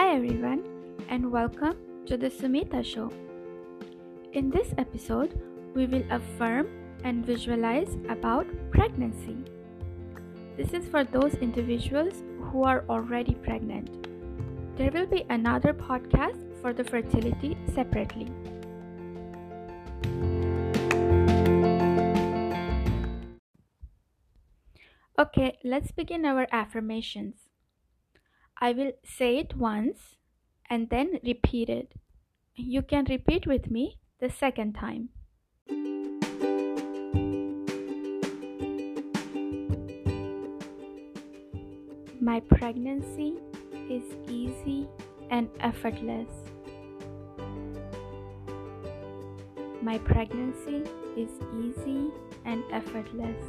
Hi, everyone, and welcome to the Sumita Show. In this episode, we will affirm and visualize about pregnancy. This is for those individuals who are already pregnant. There will be another podcast for the fertility separately. Okay, let's begin our affirmations. I will say it once and then repeat it. You can repeat with me the second time. My pregnancy is easy and effortless. My pregnancy is easy and effortless.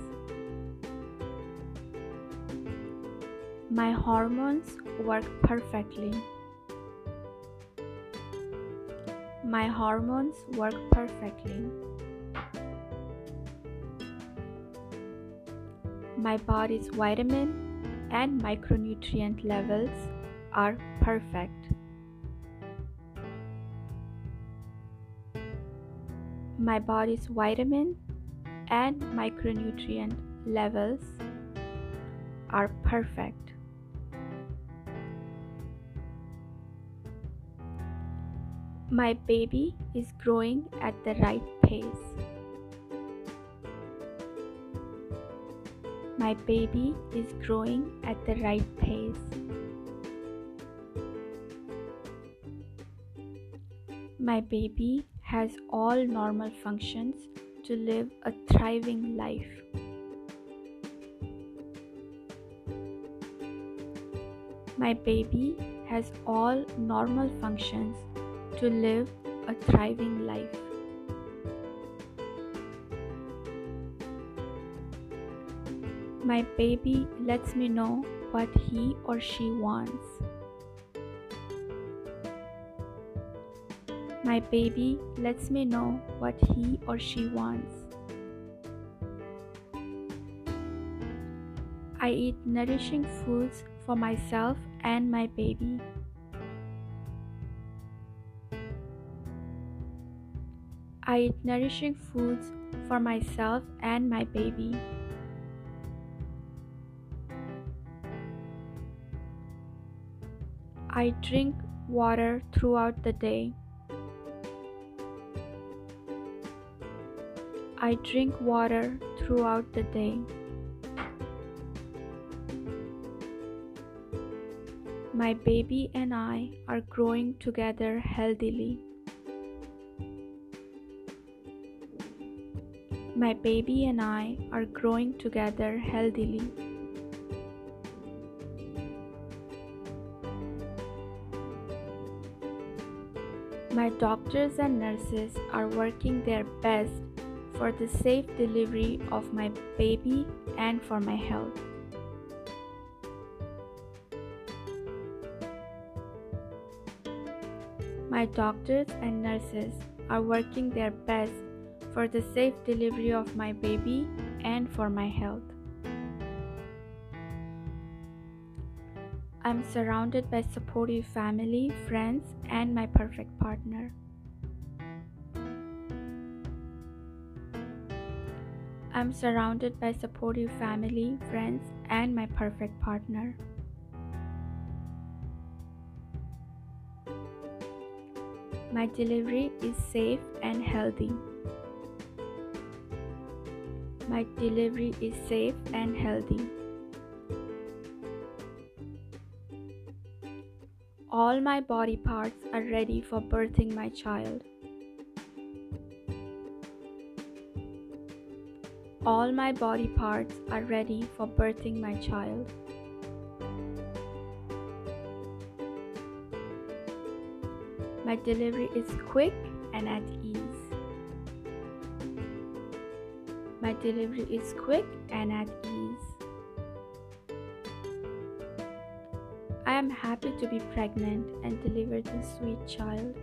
My hormones work perfectly. My hormones work perfectly. My body's vitamin and micronutrient levels are perfect. My body's vitamin and micronutrient levels are perfect. My baby is growing at the right pace. My baby is growing at the right pace. My baby has all normal functions to live a thriving life. My baby has all normal functions to live a thriving life. My baby lets me know what he or she wants. My baby lets me know what he or she wants. I eat nourishing foods for myself and my baby. I eat nourishing foods for myself and my baby. I drink water throughout the day. I drink water throughout the day. My baby and I are growing together healthily. My baby and I are growing together healthily. My doctors and nurses are working their best for the safe delivery of my baby and for my health. My doctors and nurses are working their best for the safe delivery of my baby and for my health. I'm surrounded by supportive family, friends, and my perfect partner. I'm surrounded by supportive family, friends, and my perfect partner. My delivery is safe and healthy. My delivery is safe and healthy. All my body parts are ready for birthing my child. All my body parts are ready for birthing my child. My delivery is quick and at ease. My delivery is quick and at ease. I am happy to be pregnant and deliver this sweet child.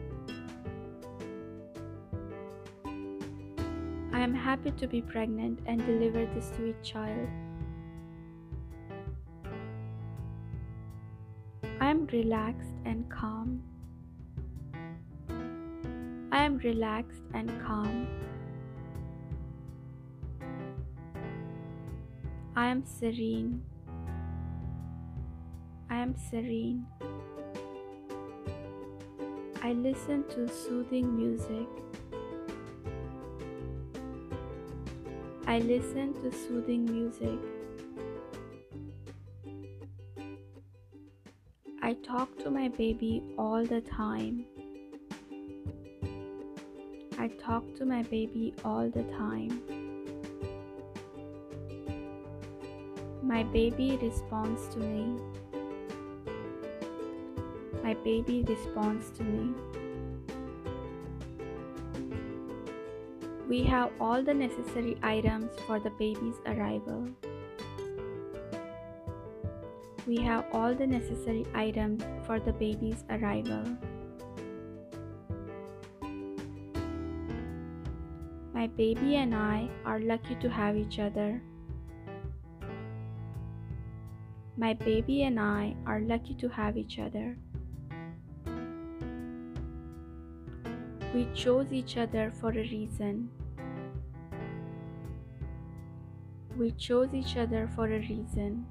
I am happy to be pregnant and deliver this sweet child. I am relaxed and calm. I am relaxed and calm. I am serene. I am serene. I listen to soothing music. I listen to soothing music. I talk to my baby all the time. I talk to my baby all the time. My baby responds to me. My baby responds to me. We have all the necessary items for the baby's arrival. We have all the necessary items for the baby's arrival. My baby and I are lucky to have each other. My baby and I are lucky to have each other. We chose each other for a reason. We chose each other for a reason.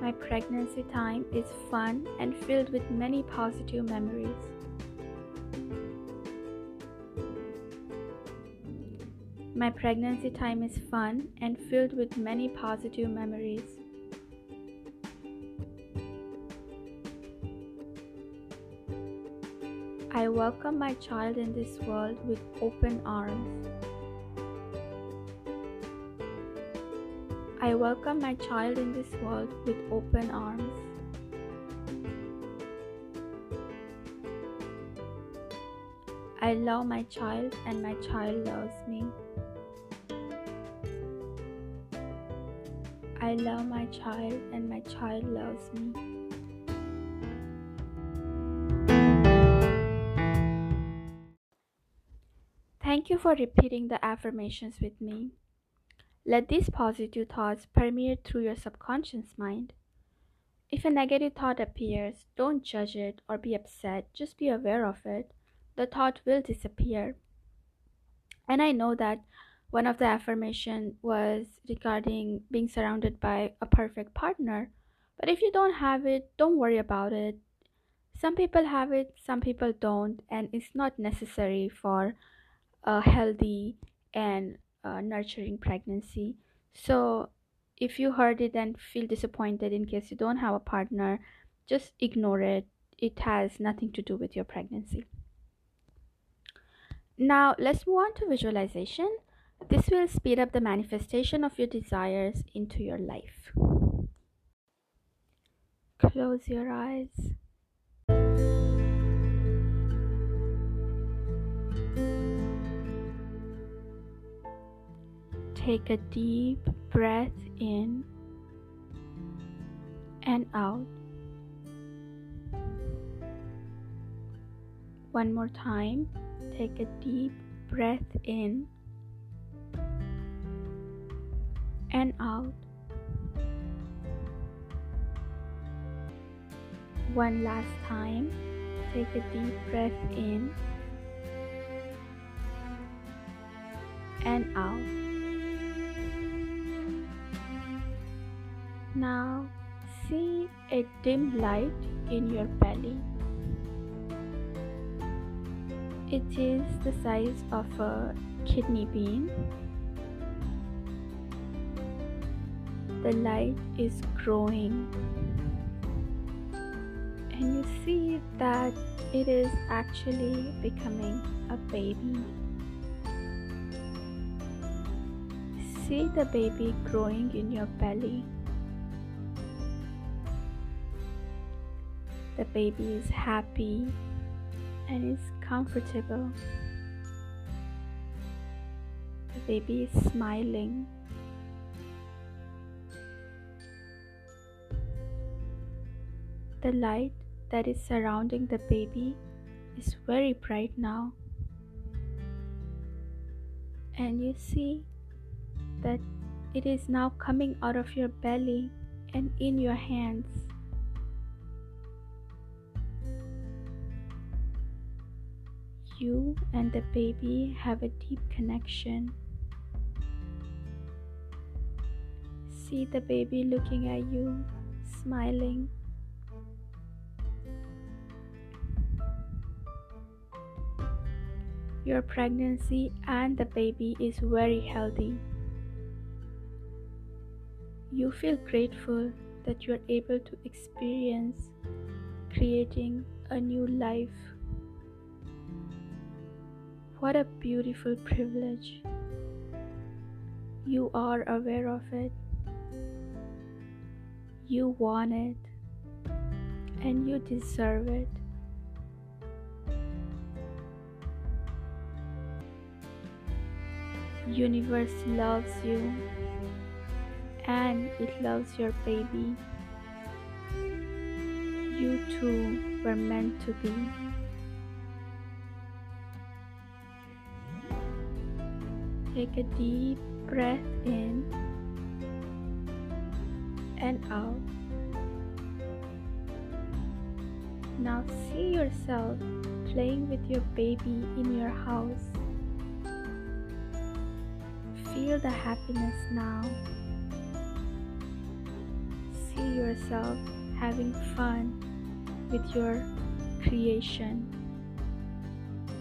My pregnancy time is fun and filled with many positive memories. My pregnancy time is fun and filled with many positive memories. I welcome my child in this world with open arms. I welcome my child in this world with open arms. I love my child and my child loves me. I love my child and my child loves me. Thank you for repeating the affirmations with me. Let these positive thoughts permeate through your subconscious mind. If a negative thought appears, don't judge it or be upset, just be aware of it. The thought will disappear. And I know that one of the affirmation was regarding being surrounded by a perfect partner. But if you don't have it don't worry about it. Some people have it some people don't. And it's not necessary for a healthy and uh, nurturing pregnancy. So if you heard it and feel disappointed in case you don't have a partner just ignore it. It has nothing to do with your pregnancy. Now let's move on to visualization this will speed up the manifestation of your desires into your life. Close your eyes. Take a deep breath in and out. One more time. Take a deep breath in and out. One last time, take a deep breath in and out. Now, see a dim light in your belly. It is the size of a kidney bean the light is growing and you see that it is actually becoming a baby. See the baby growing in your belly. The baby is happy and is comfortable. The baby is smiling. The light that is surrounding the baby is very bright now. And you see that It is now coming out of your belly and in your hands. You and the baby have a deep connection. See the baby looking at you, smiling. Your pregnancy and the baby is very healthy. You feel grateful that you are able to experience creating a new life. What a beautiful privilege. You are aware of it. You want it. And you deserve it. Universe loves you and it loves your baby. You two were meant to be. Take a deep breath in and out. Now see yourself playing with your baby in your house. Feel the happiness now. See yourself having fun with your creation,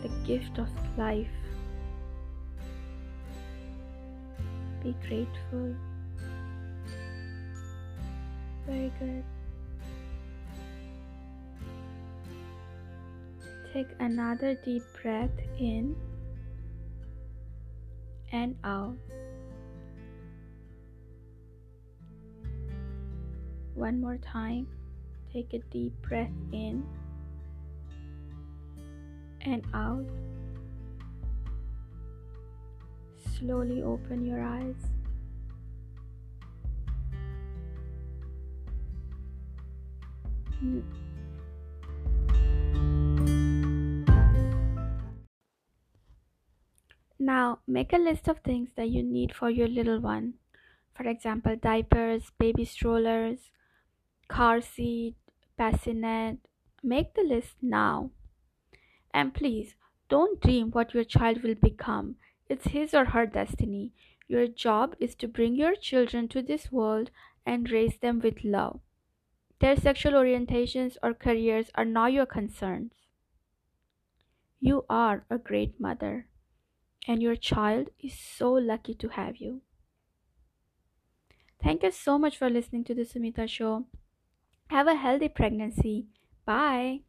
the gift of life. Be grateful. Very good. Take another deep breath in and out. One more time. Take a deep breath in and out. Slowly open your eyes. Mm. Now, make a list of things that you need for your little one. For example, diapers, baby strollers, car seat, bassinet. Make the list now. And please, don't dream what your child will become. It's his or her destiny. Your job is to bring your children to this world and raise them with love. Their sexual orientations or careers are not your concerns. You are a great mother, and your child is so lucky to have you. Thank you so much for listening to the Sumita Show. Have a healthy pregnancy. Bye.